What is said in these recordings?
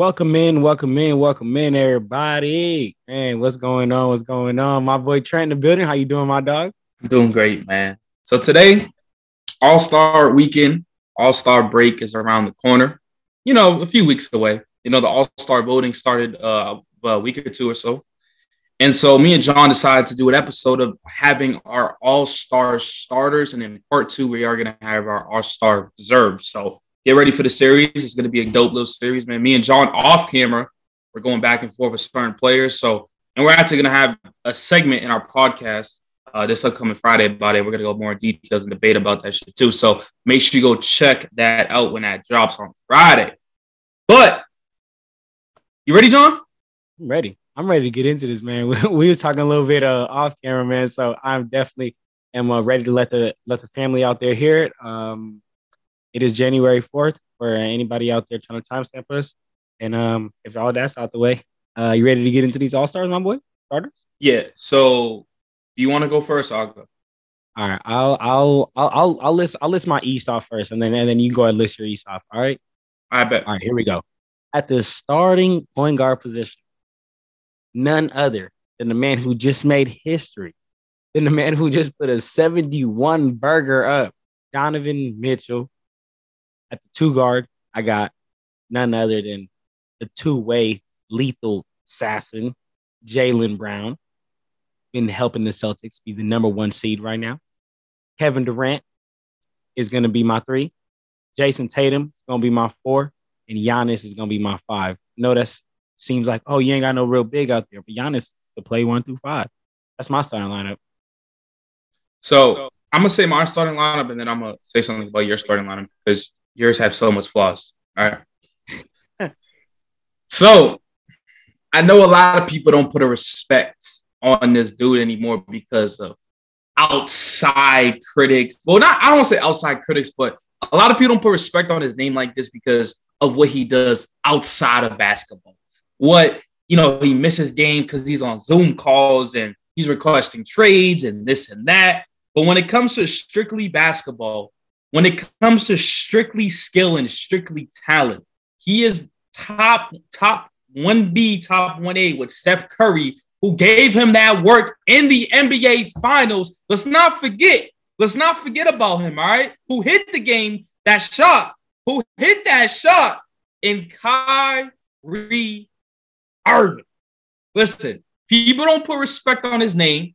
Welcome in, welcome in, welcome in, everybody. Man, what's going on? What's going on? My boy Trent in the building. How you doing, my dog? I'm doing great, man. So today, All Star Weekend, All Star break is around the corner. You know, a few weeks away. You know, the All Star voting started uh, a week or two or so. And so me and John decided to do an episode of having our All Star starters, and in part two, we are going to have our All Star reserves. So get ready for the series. It's going to be a dope little series, man. Me and John off camera, we're going back and forth with certain players. So, and we're actually going to have a segment in our podcast uh, this upcoming Friday about it. We're going to go more details and debate about that shit too. So make sure you go check that out when that drops on Friday. But you ready, John? I'm ready. I'm ready to get into this, man. We, we was talking a little bit uh, off camera, man. So I'm definitely am uh, ready to let the let the family out there hear it. Um, it is January 4th for anybody out there trying to timestamp us. And um, if all that's out the way, uh, you ready to get into these all stars, my boy? Starters? Yeah. So, do you want to go first? I'll go. All right, I'll I'll I'll I'll, I'll list I'll list my East off first, and then and then you go and list your East off. All right. I bet. All right, here we go. At the starting point guard position, none other than the man who just made history, than the man who just put a 71 burger up, Donovan Mitchell. At the two guard, I got none other than the two way lethal assassin, Jaylen Brown, been helping the Celtics be the number one seed right now. Kevin Durant is going to be my three. Jayson Tatum is going to be my four. And Giannis is going to be my five. No, that seems like, oh, you ain't got no real big out there. But Giannis to play one through five. That's my starting lineup. So I'm gonna say my starting lineup, and then I'm gonna say something about your starting lineup because yours have so much flaws. All right. so I know a lot of people don't put a respect on this dude anymore because of outside critics. Well, not I don't say outside critics, but a lot of people don't put respect on his name like this because of what he does outside of basketball. What you know, he misses game because he's on Zoom calls and he's requesting trades and this and that. But when it comes to strictly basketball, when it comes to strictly skill and strictly talent, he is top, top 1B, top 1A with Steph Curry, who gave him that work in the NBA Finals. Let's not forget, let's not forget about him, all right? Who hit the game, that shot, who hit that shot in Kyrie Irving. Listen, people don't put respect on his name,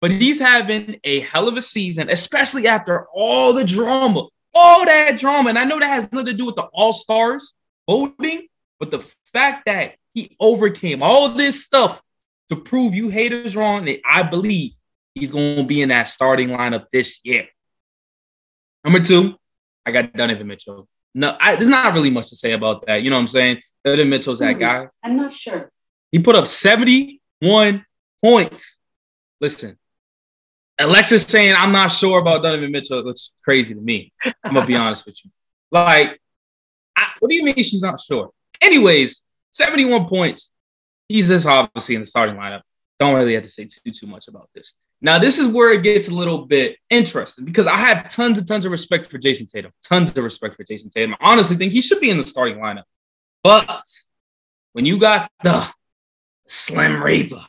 but he's having a hell of a season, especially after all the drama, all that drama. And I know that has nothing to do with the All Stars voting, but the fact that he overcame all this stuff to prove you haters wrong, I believe he's going to be in that starting lineup this year. Number two, I got Donovan Mitchell. No, I, there's not really much to say about that. You know what I'm saying? Donovan Mitchell's that hmm, guy. I'm not sure. He put up 71 points. Listen, Alexis saying I'm not sure about Donovan Mitchell looks crazy to me. I'm gonna be honest with you. Like, I, what do you mean she's not sure? Anyways, 71 points. He's just obviously in the starting lineup. Don't really have to say too too much about this. Now, this is where it gets a little bit interesting because I have tons and tons of respect for Jayson Tatum. Tons of respect for Jayson Tatum. I honestly think he should be in the starting lineup. But when you got the Slim Reaper,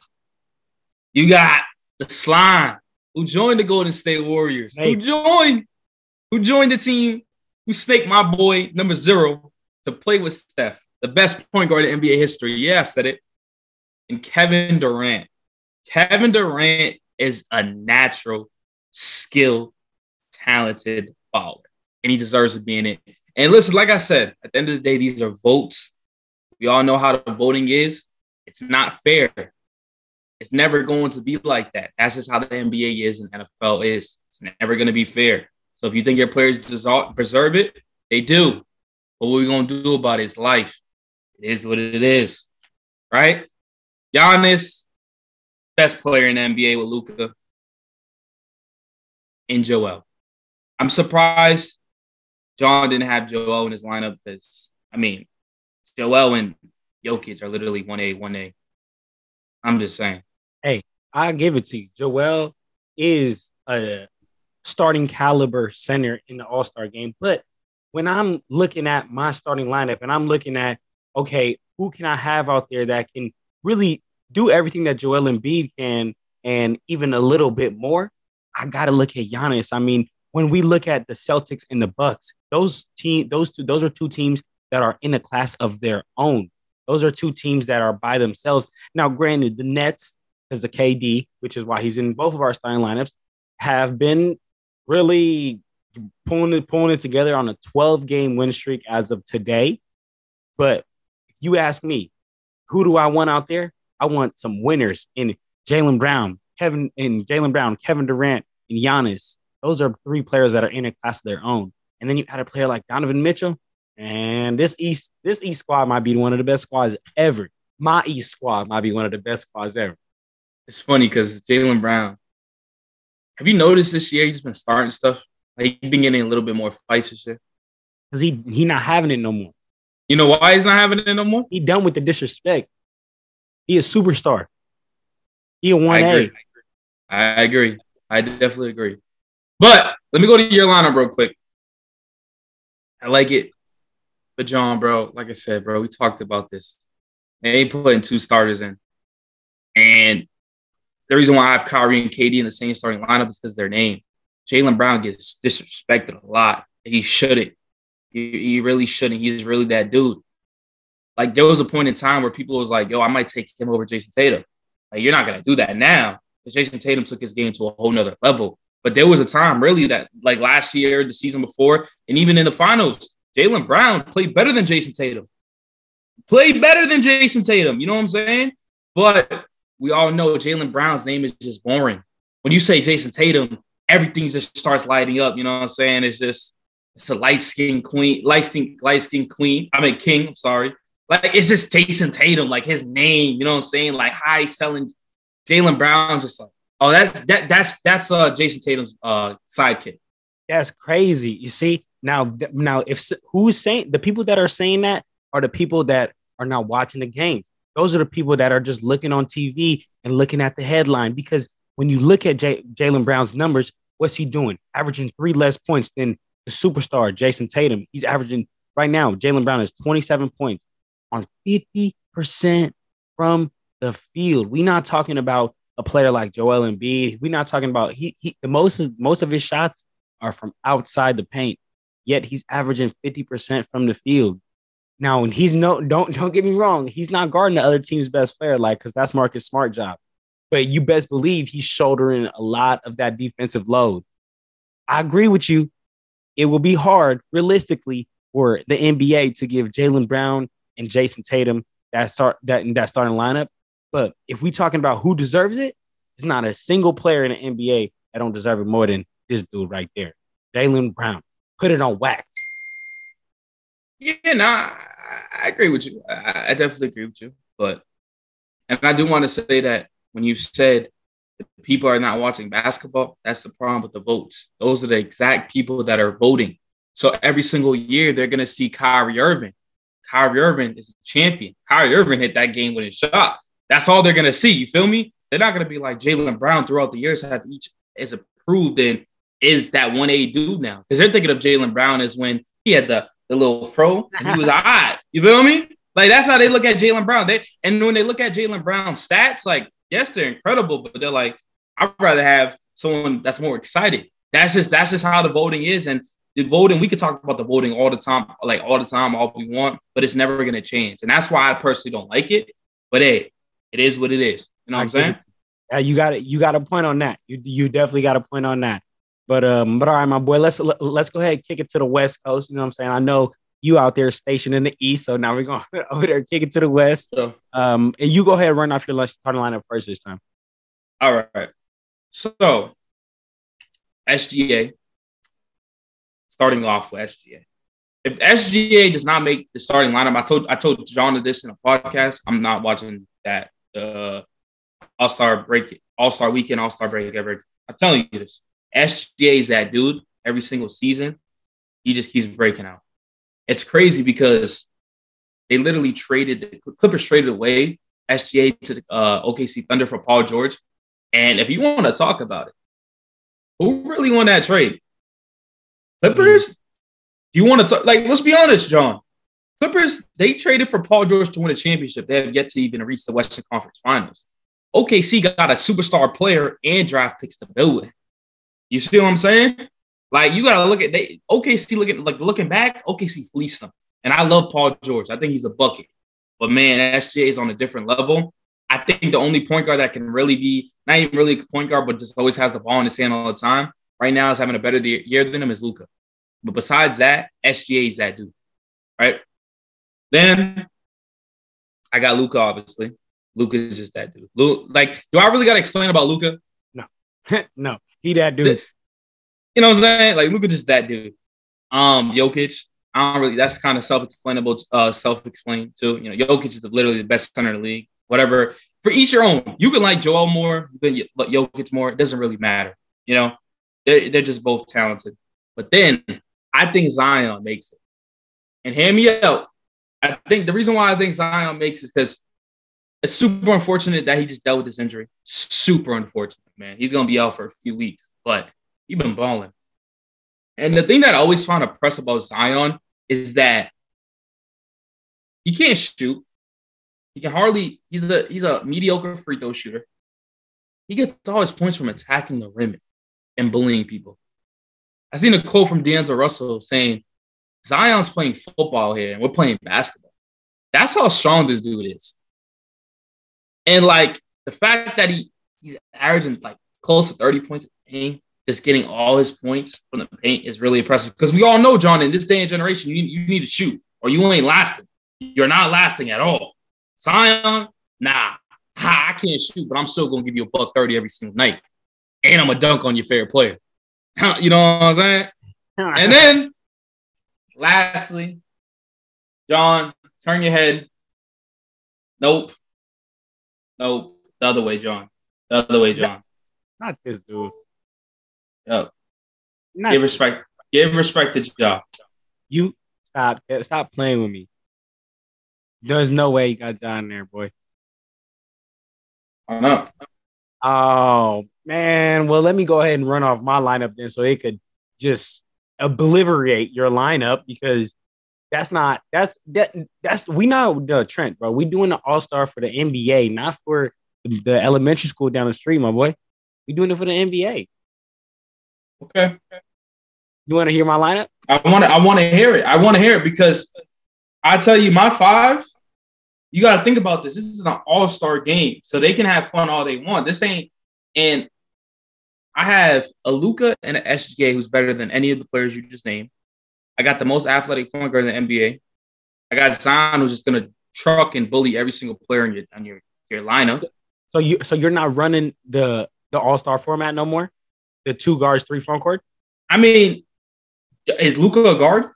you got the slime who joined the Golden State Warriors, Snake. who joined, who joined the team, who snaked my boy number zero to play with Steph, the best point guard in NBA history. Yeah, I said it. And Kevin Durant. Kevin Durant is a natural, skilled, talented baller, and he deserves to be in it. And listen, like I said, at the end of the day, these are votes. We all know how the voting is. It's not fair. It's never going to be like that. That's just how the NBA is and NFL is. It's never going to be fair. So if you think your players deserve, preserve it, they do. But what are we're going to do about it is life. It is what it is. Right? Giannis, best player in the NBA with Luka and Joel. I'm surprised John didn't have Joel in his lineup because, I mean, Joel and Jokic are literally 1A, 1A. I'm just saying. Hey, I give it to you. Joel is a starting caliber center in the All Star game. But when I'm looking at my starting lineup and I'm looking at, okay, who can I have out there that can really do everything that Joel Embiid can and even a little bit more? I got to look at Giannis. I mean, when we look at the Celtics and the Bucks, those team, those two, those are two teams that are in a class of their own. Those are two teams that are by themselves. Now, granted, the Nets, because the KD, which is why he's in both of our starting lineups, have been really pulling it, pulling it together on a 12 game win streak as of today. But if you ask me, who do I want out there? I want some winners in Jaylen Brown, Kevin, and Jaylen Brown, Kevin Durant, and Giannis. Those are three players that are in a class of their own. And then you add a player like Donovan Mitchell, and this East this East squad might be one of the best squads ever. My East squad might be one of the best squads ever. It's funny because Jaylen Brown. Have you noticed this year he's been starting stuff? Like he's been getting a little bit more fights this year. Cause he he not having it no more. You know why he's not having it no more? He done with the disrespect. He a superstar. He a one A. I agree. I definitely agree. But let me go to your lineup real quick. I like it. But John, bro, like I said, bro, we talked about this. They ain't putting two starters in. And the reason why I have Kyrie and KD in the same starting lineup is because their name. Jaylen Brown gets disrespected a lot. He shouldn't. He, he really shouldn't. He's really that dude. Like there was a point in time where people was like, yo, I might take him over Jayson Tatum. Like, you're not gonna do that now. Because Jayson Tatum took his game to a whole nother level. But there was a time really that like last year, the season before, and even in the finals, Jaylen Brown played better than Jayson Tatum. Played better than Jayson Tatum. You know what I'm saying? But we all know Jaylen Brown's name is just boring. When you say Jayson Tatum, everything just starts lighting up. You know what I'm saying? It's just it's a light skin queen, light skin, light skin queen. I mean king. I'm sorry. Like it's just Jayson Tatum, like his name. You know what I'm saying? Like high selling Jaylen Brown, just like oh that's that that's that's uh Jayson Tatum's uh sidekick. That's crazy. You see now now if who's saying the people that are saying that are the people that are not watching the games. Those are the people that are just looking on TV and looking at the headline because when you look at J- Jaylen Brown's numbers, what's he doing? Averaging three less points than the superstar Jayson Tatum. He's averaging right now. Jaylen Brown is 27 points on 50% from the field. We're not talking about a player like Joel Embiid. We're not talking about he, he the most most of his shots are from outside the paint. Yet he's averaging 50% from the field. Now, and he's no don't don't get me wrong, he's not guarding the other team's best player, like because that's Marcus Smart job. But you best believe he's shouldering a lot of that defensive load. I agree with you. It will be hard, realistically, for the NBA to give Jaylen Brown and Jayson Tatum that start that that starting lineup. But if we talking about who deserves it, it's not a single player in the NBA that don't deserve it more than this dude right there, Jaylen Brown. Put it on wax. Yeah, no, I, I agree with you. I, I, definitely agree with you. But, and I do want to say that when you said people are not watching basketball, that's the problem with the votes. Those are the exact people that are voting. So every single year, they're going to see Kyrie Irving. Kyrie Irving is a champion. Kyrie Irving hit that game with his shot. That's all they're going to see. You feel me? They're not going to be like Jaylen Brown throughout the years have each is approved and is that 1A dude now. Because they're thinking of Jaylen Brown as when he had the the little fro, and he was all right. You feel me? Like that's how they look at Jaylen Brown. They and when they look at Jaylen Brown's stats, like yes, they're incredible, but they're like, I'd rather have someone that's more excited. That's just that's just how the voting is. And the voting, we could talk about the voting all the time, like all the time, all we want, but it's never gonna change. And that's why I personally don't like it. But hey, it is what it is. You know what I'm saying? Yeah, you got it. You got a point on that. You you definitely got a point on that. But um, but all right, my boy, let's let's go ahead and kick it to the West Coast. You know what I'm saying? I know you out there stationed in the East, so now we're going over there kick it to the West. Yeah. Um, and you go ahead and run off your starting lineup first this time. All right. So SGA, starting off with SGA. If SGA does not make the starting lineup, I told I told John this in a podcast. I'm not watching that uh, All Star break, All Star weekend, All Star break ever. I'm telling you this. SGA is that dude every single season. He just keeps breaking out. It's crazy because they literally traded the Clippers traded away SGA to the uh, OKC Thunder for Paul George. And if you want to talk about it, who really won that trade? Clippers? Do you want to talk? Like, let's be honest, John. Clippers, they traded for Paul George to win a championship. They have yet to even reach the Western Conference Finals. OKC got a superstar player and draft picks to build with. You see what I'm saying? Like you gotta look at they OKC looking like looking back, OKC fleeced them. And I love Paul George. I think he's a bucket. But man, SGA is on a different level. I think the only point guard that can really be not even really a point guard, but just always has the ball in his hand all the time. Right now is having a better year than him is Luka. But besides that, SGA is that dude. Right. Then I got Luka, obviously. Luka is just that dude. Like, do I really got to explain about Luka? No, no, he that dude. You know what I'm saying? Like, Luka just that dude. Um, Jokic, I don't really. That's kind of self-explainable, uh, self-explained too. You know, Jokic is literally the best center in the league. Whatever. For each your own. You can like Joel more, you can like Jokic more. It doesn't really matter. You know, they're, they're just both talented. But then I think Zion makes it. And hear me out. I think the reason why I think Zion makes is because it's super unfortunate that he just dealt with this injury. Super unfortunate, man. He's gonna be out for a few weeks, but he's been balling. And the thing that I always find to press about Zion is that he can't shoot. He can hardly. He's a he's a mediocre free throw shooter. He gets all his points from attacking the rim and bullying people. I seen a quote from D'Angelo Russell saying, "Zion's playing football here, and we're playing basketball." That's how strong this dude is. And like the fact that he he's averaging like close to 30 points a game, just getting all his points from the paint is really impressive. Because we all know, John, in this day and generation, you, you need to shoot or you ain't lasting. You're not lasting at all. Zion, nah, I can't shoot, but I'm still gonna give you a buck 30 every single night. And I'm a dunk on your favorite player. you know what I'm saying? and then lastly, John, turn your head. Nope. No, the other way, John. The other way, John. Not this dude. Yo. Not give respect. Give respect to John. You stop. Stop playing with me. There's no way you got John there, boy. I know. Oh man. Well, let me go ahead and run off my lineup then, so it could just obliterate your lineup because that's not that's that that's we know the Trent, bro. We doing the All Star for the NBA, not for the elementary school down the street, my boy. We doing it for the NBA. Okay. You want to hear my lineup? I want to. I want to hear it. I want to hear it because I tell you, my five. You got to think about this. This is an All Star game, so they can have fun all they want. This ain't. And I have a Luka and an SGA who's better than any of the players you just named. I got the most athletic point guard in the NBA. I got Zion who's just gonna truck and bully every single player in your on your your lineup. So you so you're not running the the All Star format no more. The two guards, three front court. I mean, is Luka a guard?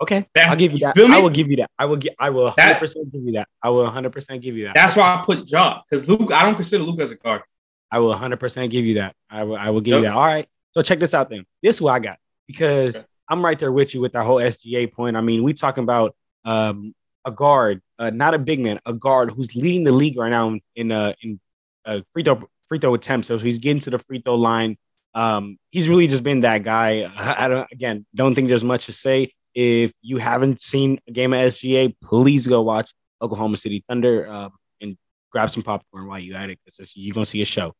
Okay, that's, I'll give you that. You I will give you that. I will get. I will 100 percent give you that. I will 100 percent give you that. That's why I put Ja because Luke. I don't consider Luke as a guard. I will 100 percent give you that. I will. I will give yep. you that. All right. So check this out then. This is what I got because okay. I'm right there with you with that whole SGA point. I mean, we talking about um, a guard, uh, not a big man, a guard who's leading the league right now in uh, in uh, free throw free throw attempts. So he's getting to the free throw line. Um, he's really just been that guy. I don't again don't think there's much to say. If you haven't seen a game of SGA, please go watch Oklahoma City Thunder um, and grab some popcorn while you at it because you're gonna see a show.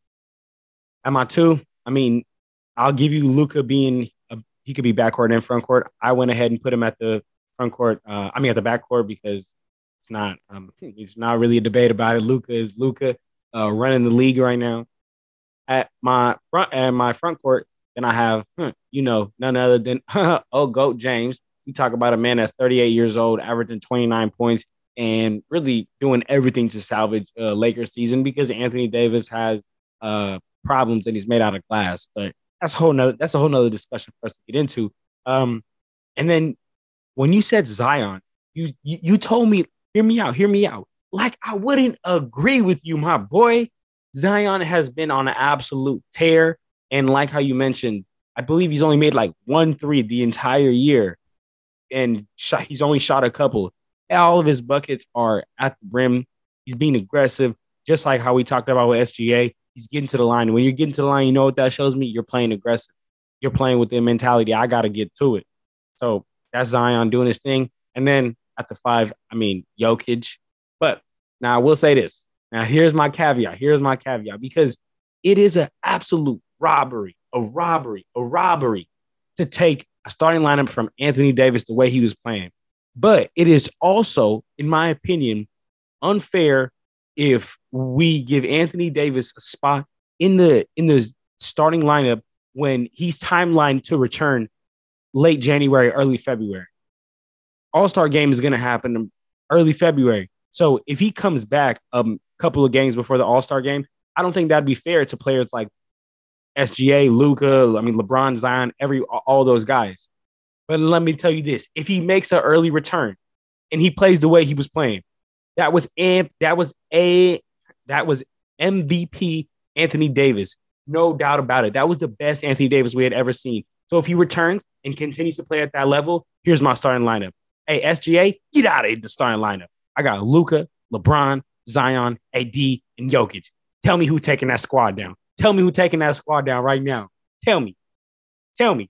Am I two? I mean, I'll give you Luka being he could be backcourt and front court. I went ahead and put him at the front court. Uh, I mean, at the back court because it's not um, it's not really a debate about it. Luka is Luka uh, running the league right now. At my front and my front court, then I have huh, you know none other than oh goat James. We talk about a man that's 38 years old, averaging 29 points, and really doing everything to salvage uh, Lakers season because Anthony Davis has uh, problems and he's made out of glass. But that's a whole nother that's a whole nother discussion for us to get into. Um, and then when you said Zion, you, you you told me, hear me out, hear me out. Like I wouldn't agree with you, my boy. Zion has been on an absolute tear, and like how you mentioned, I believe he's only made like one three the entire year, and shot, he's only shot a couple. All of his buckets are at the rim. He's being aggressive, just like how we talked about with SGA. He's getting to the line. When you're getting to the line, you know what that shows me? You're playing aggressive. You're playing with the mentality. I got to get to it. So that's Zion doing his thing. And then at the five, I mean Jokic. But now I will say this. Now here's my caveat. Here's my caveat because it is an absolute robbery, a robbery, a robbery to take a starting lineup from Anthony Davis the way he was playing. But it is also, in my opinion, unfair if we give Anthony Davis a spot in the in the starting lineup when he's timelined to return late January, early February. All Star game is going to happen early February. So if he comes back a couple of games before the All Star game, I don't think that'd be fair to players like SGA, Luka, I mean LeBron, Zion, every all those guys. But let me tell you this: if he makes an early return and he plays the way he was playing, that was amp, that was a that was MVP Anthony Davis, no doubt about it. That was the best Anthony Davis we had ever seen. So if he returns and continues to play at that level, here's my starting lineup. Hey, SGA, get out of the starting lineup. I got Luka, LeBron, Zion, AD, and Jokic. Tell me who taking that squad down. Tell me who taking that squad down right now. Tell me. Tell me.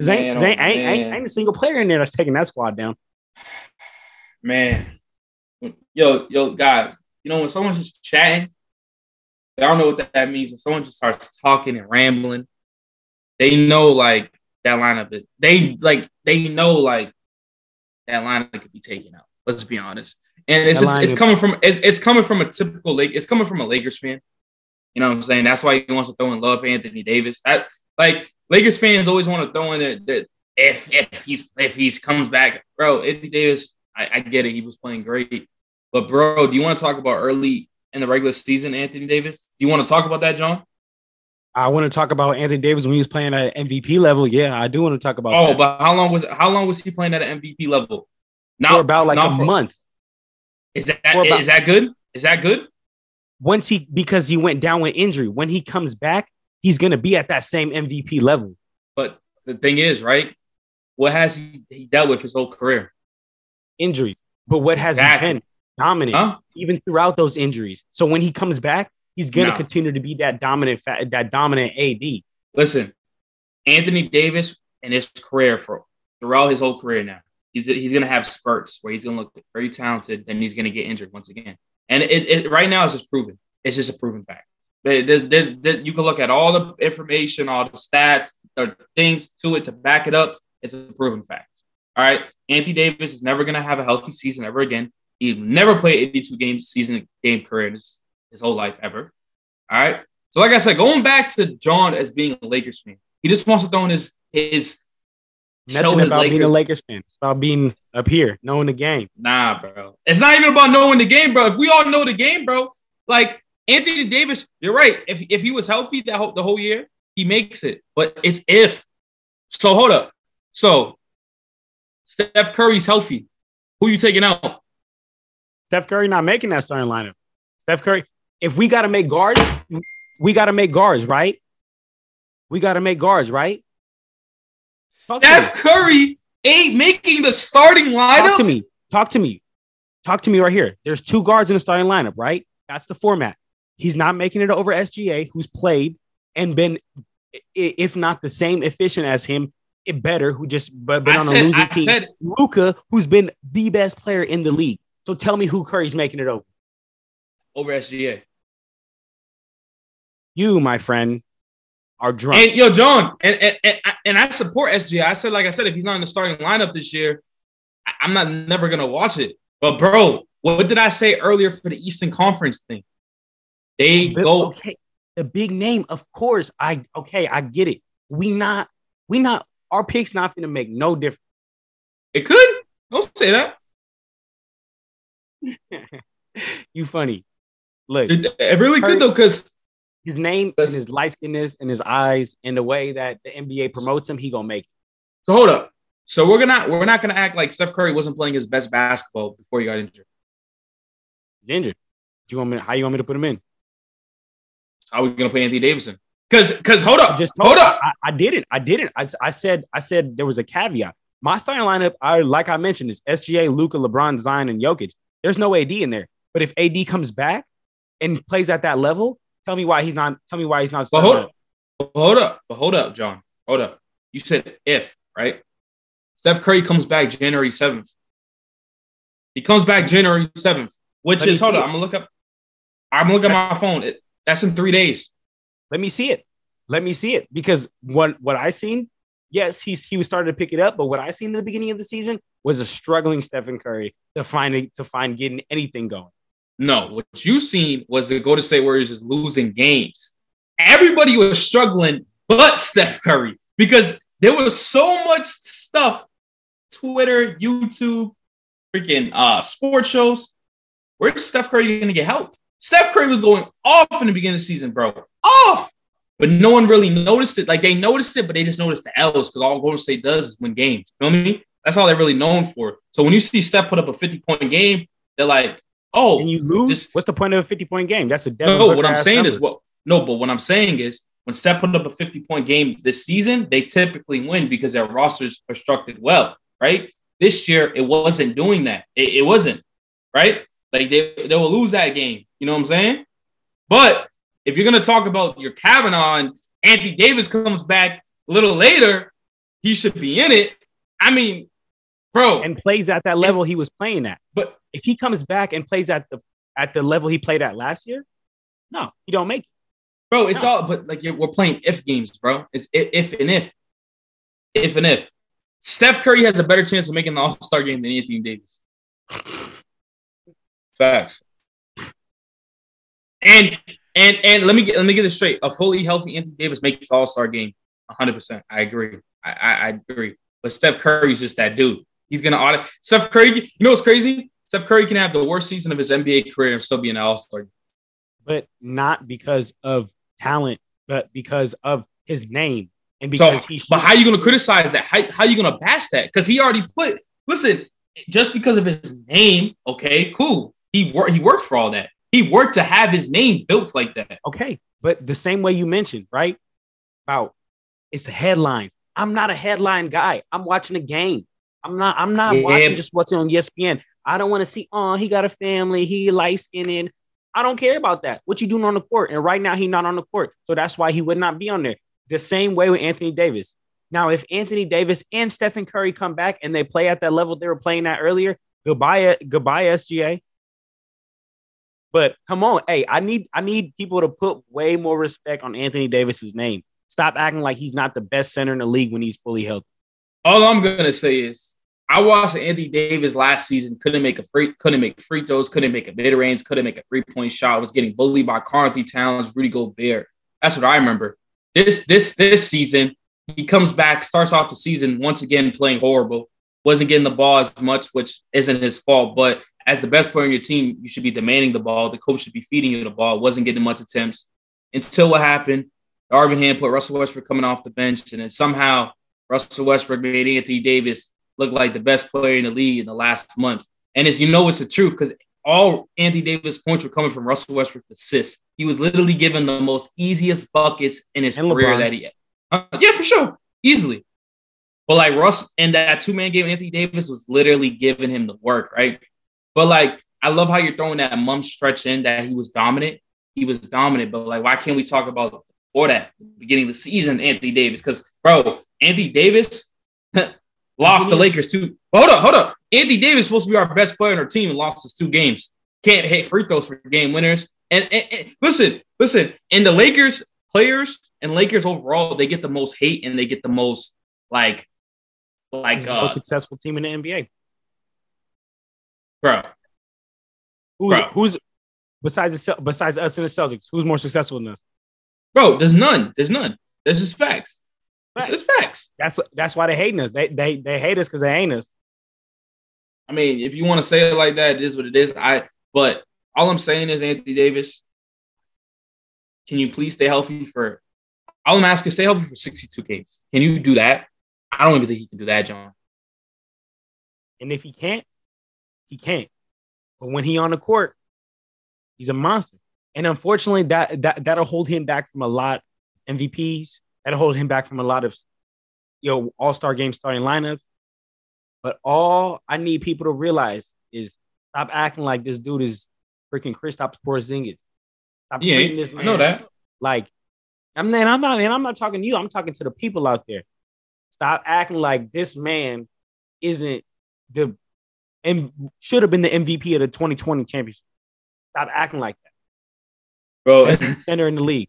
Ain't, man, ain't, oh, ain't, ain't, ain't a single player in there that's taking that squad down. Man. Yo, yo, guys, you know, when someone's just chatting, I don't know what that means. When someone just starts talking and rambling, they know like that line lineup. They like they know like that lineup could be taken out. Let's be honest. And it's it's, it's, coming from it's, it's coming from a typical Lake. It's coming from a Lakers fan. You know what I'm saying? That's why he wants to throw in love for Anthony Davis. That like Lakers fans always want to throw in that, that if if he's if he's comes back, bro. Anthony Davis, I, I get it. He was playing great, but bro, do you want to talk about early in the regular season, Anthony Davis? Do you want to talk about that, John? I want to talk about Anthony Davis when he was playing at MVP level. Yeah, I do want to talk about. Oh, that. but how long was how long was he playing at an MVP level? Not for about like a for, month. Is that about, is that good? Is that good? Once he because he went down with injury. When he comes back, he's going to be at that same MVP level. But the thing is, right? What has he, he dealt with his whole career? Injuries. But what has exactly. he been? Dominant, huh? even throughout those injuries. So when he comes back, he's going to no. continue to be that dominant, that dominant AD. Listen, Anthony Davis and his career for throughout his whole career now, he's he's going to have spurts where he's going to look very talented, then he's going to get injured once again. And it, it right now is just proven. It's just a proven fact. There's, there's, there's, you can look at all the information, all the stats, or things to it to back it up. It's a proven fact. All right. Anthony Davis is never going to have a healthy season ever again. He never played 82 games season game career in his, his whole life ever. All right. So, like I said, going back to John as being a Lakers fan, he just wants to throw in his his Nothing about Lakers. being a Lakers fan. It's about being up here, knowing the game. Nah, bro. It's not even about knowing the game, bro. If we all know the game, bro, like Anthony Davis, you're right. If if he was healthy that whole, the whole year, he makes it. But it's if. So hold up. So Steph Curry's healthy. Who you taking out? Steph Curry not making that starting lineup. Steph Curry. If we got to make guards, we got to make guards, right? We got to make guards, right? Talk Steph Curry ain't making the starting lineup. Talk to me. Talk to me. Talk to me right here. There's two guards in the starting lineup, right? That's the format. He's not making it over SGA, who's played and been, if not the same efficient as him, better, who just been on said, a losing I team. Luka, who's been the best player in the league. So tell me who Curry's making it over. Over SGA. You, my friend, are drunk. And yo, John, and, and, and, and I support SGA. I said, like I said, if he's not in the starting lineup this year, I'm not never gonna watch it. But bro, what did I say earlier for the Eastern Conference thing? They but, go okay. The big name, of course. I okay, I get it. We not, we not. Our pick's not gonna make no difference. It could. Don't say that. you funny. Look, it, it really could though, because his name and his light skinness and his eyes and the way that the NBA promotes him, he gonna make it. So hold up. So we're gonna we're not gonna act like Steph Curry wasn't playing his best basketball before he got injured. injured. Do you want me? How you want me to put him in? How are we gonna play Anthony Davidson? Because because hold up, just hold up. I, I, didn't. I didn't. I, I said I said there was a caveat. My starting lineup, I like I mentioned, is SGA, Luka, LeBron, Zion, and Jokic. There's no AD in there. But if AD comes back and plays at that level, tell me why he's not. Tell me why he's not. But hold up. But hold up. But hold up, John. Hold up. You said if right. Steph Curry comes back January seventh. He comes back January 7th, which Let is hold it. I'm gonna look up. I'm gonna look at my phone. It, that's in three days. Let me see it. Let me see it because what what I seen, yes, he's he was starting to pick it up, but what I seen in the beginning of the season was a struggling Stephen Curry to find to find getting anything going. No, what you seen was the Golden State Warriors is losing games. Everybody was struggling but Steph Curry because there was so much stuff Twitter, YouTube, freaking uh, sports shows. Where's Steph Curry going to get help? Steph Curry was going off in the beginning of the season, bro. Off. But no one really noticed it. Like they noticed it, but they just noticed the L's because all Golden State does is win games. You know what I mean? That's all they're really known for. So when you see Steph put up a 50 point game, they're like, oh, And you lose. this- What's the point of a 50 point game? That's a Devin no, what I'm saying is number. what no, but what I'm saying is when Steph put up a 50 point game this season, they typically win because their rosters constructed well, right? This year it wasn't doing that. It, it wasn't, right? Like they, they will lose that game. You know what I'm saying? But if you're gonna talk about your Kavanaugh and Anthony Davis comes back a little later, he should be in it. I mean, bro, and plays at that level he was playing at. but If he comes back and plays at the at the level he played at last year, no, he don't make it. Bro, it's No. all but like you're, we're playing if games, bro. It's if, if and if, if and if. Steph Curry has a better chance of making the All Star game than Anthony Davis. Facts. And and and let me get let me get this straight. A fully healthy Anthony Davis makes All Star game. 100. percent I agree. I, I I agree. But Steph Curry's just that dude. He's gonna audit. Steph Curry. You know what's crazy? Steph Curry can have the worst season of his NBA career and still be an All Star. But not because of talent, but because of his name and So, because he. but how you gonna criticize that? How how you gonna bash that? Because he already put. Listen, just because of his name, okay, cool. He worked. He worked for all that. He worked to have his name built like that. okay, but the same way you mentioned, right? About it's the headlines. I'm not a headline guy. I'm watching a game. I'm not. I'm not Yeah. watching just what's on ESPN. I don't want to see. Oh, he got a family. He light skinned. I don't care about that. What you doing on the court? And right now, he's not on the court, so that's why he would not be on there. The same way with Anthony Davis. Now, if Anthony Davis and Stephen Curry come back and they play at that level they were playing at earlier, goodbye, goodbye, SGA. But come on, hey, I need I need people to put way more respect on Anthony Davis's name. Stop acting like he's not the best center in the league when he's fully healthy. All I'm gonna say is, I watched Anthony Davis last season. Couldn't make a free. Couldn't make free throws. Couldn't make a mid range. Couldn't make a three point shot. Was getting bullied by Karl-Anthony Towns, Rudy Gobert. That's what I remember. This this this season, he comes back, starts off the season once again playing horrible. Wasn't getting the ball as much, which isn't his fault. But as the best player on your team, you should be demanding the ball. The coach should be feeding you the ball. Wasn't getting much attempts until what happened. Darvin Ham put Russell Westbrook coming off the bench, and then somehow Russell Westbrook made Anthony Davis look like the best player in the league in the last month. And as you know, it's the truth because all Anthony Davis points were coming from Russell Westbrook's assists. He was literally given the most easiest buckets in his And career LeBron. that he had. Uh, yeah, for sure, easily. But like Russ and that two man game, Anthony Davis was literally giving him the work, right? But like, I love how you're throwing that mum stretch in that he was dominant. He was dominant, but like, why can't we talk about before that beginning of the season, Anthony Davis? Because bro, Anthony Davis lost the Lakers too. Hold up, hold up. Anthony Davis supposed to be our best player on our team and lost his two games. Can't hit free throws for game winners. And, and- and listen, listen, and the Lakers players and Lakers overall, they get the most hate and they get the most like, like, the uh, most successful team in the NBA. Bro. Who's Bro. who's besides the, besides us and the Celtics? Who's more successful than us? Bro, there's none. There's none. There's just facts. Facts. is facts. That's that's why they hating us. They they they hate us because they ain't us. I mean, if you want to say it like that, it is what it is. I but all I'm saying is Anthony Davis, can you please stay healthy for all I'm asking, stay healthy for 62 games. Can you do that? I don't even think he can do that, John. And if he can't, he can't. But when he on the court, he's a monster. And unfortunately, that that that'll hold him back from a lot MVPs. That'll hold him back from a lot of you know All Star game starting lineups. But all I need people to realize is stop acting like this dude is freaking Kristaps Porzingis. Stop Yeah, treating this I know that. like I'm man, I'm not man, I'm not talking to you. I'm talking to the people out there. Stop acting like this man isn't the and should have been the MVP of the 2020 championship. Stop acting like that, bro. That's the center in the league.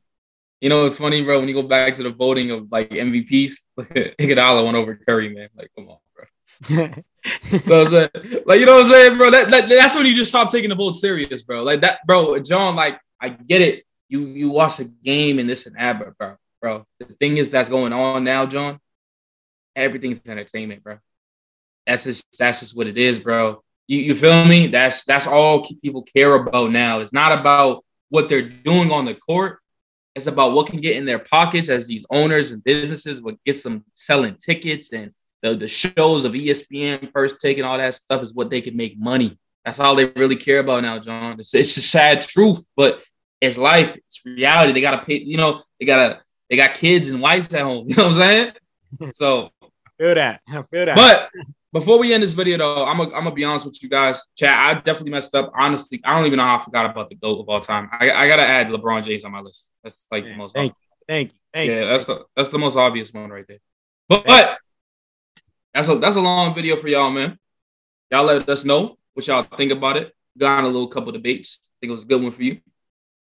You know, it's funny, bro. When you go back to the voting of like MVPs, Iguodala went over Curry, man. Like, come on, bro. so like, you know what I'm saying, bro? That, that, that's when you just stop taking the vote serious, bro. Like that, bro. John, like, I get it. You you watch the game and this and that, but bro, bro. The thing is that's going on now, John. Everything's entertainment, bro. That's just that's just what it is, bro. You, you feel me? That's that's all people care about now. It's not about what they're doing on the court. It's about what can get in their pockets as these owners and businesses, what gets them selling tickets and the, the shows of ESPN, first take, and all that stuff is what they can make money. That's all they really care about now, John. It's, it's a sad truth, but it's life. It's reality. They gotta pay. You know, they gotta. They got kids and wives at home. You know what I'm saying? So feel that. Feel that. But before we end this video, though, I'm gonna be honest with you guys. Chat, I definitely messed up. Honestly, I don't even know how I forgot about the GOAT of all time. I, I gotta add LeBron James on my list. That's like Man, the most. Thank obvious. you, thank you, thank yeah, you. Yeah, that's the that's the most obvious one right there. But, but that's a that's a long video for y'all, man. Y'all let us know what y'all think about it. Got on a little couple debates. I think it was a good one for you.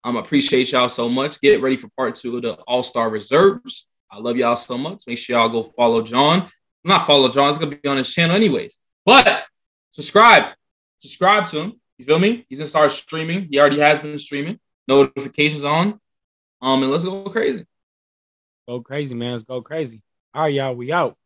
Um, appreciate y'all so much. Get ready for part two of the All Star Reserves. I love y'all so much. Make sure y'all go follow John not follow John. It's gonna be on his channel anyways. But subscribe, subscribe to him. You feel me? He's gonna start streaming. He already has been streaming. Notifications on. Um, and let's go crazy. Go crazy, man. Let's go crazy. All right, y'all. We out.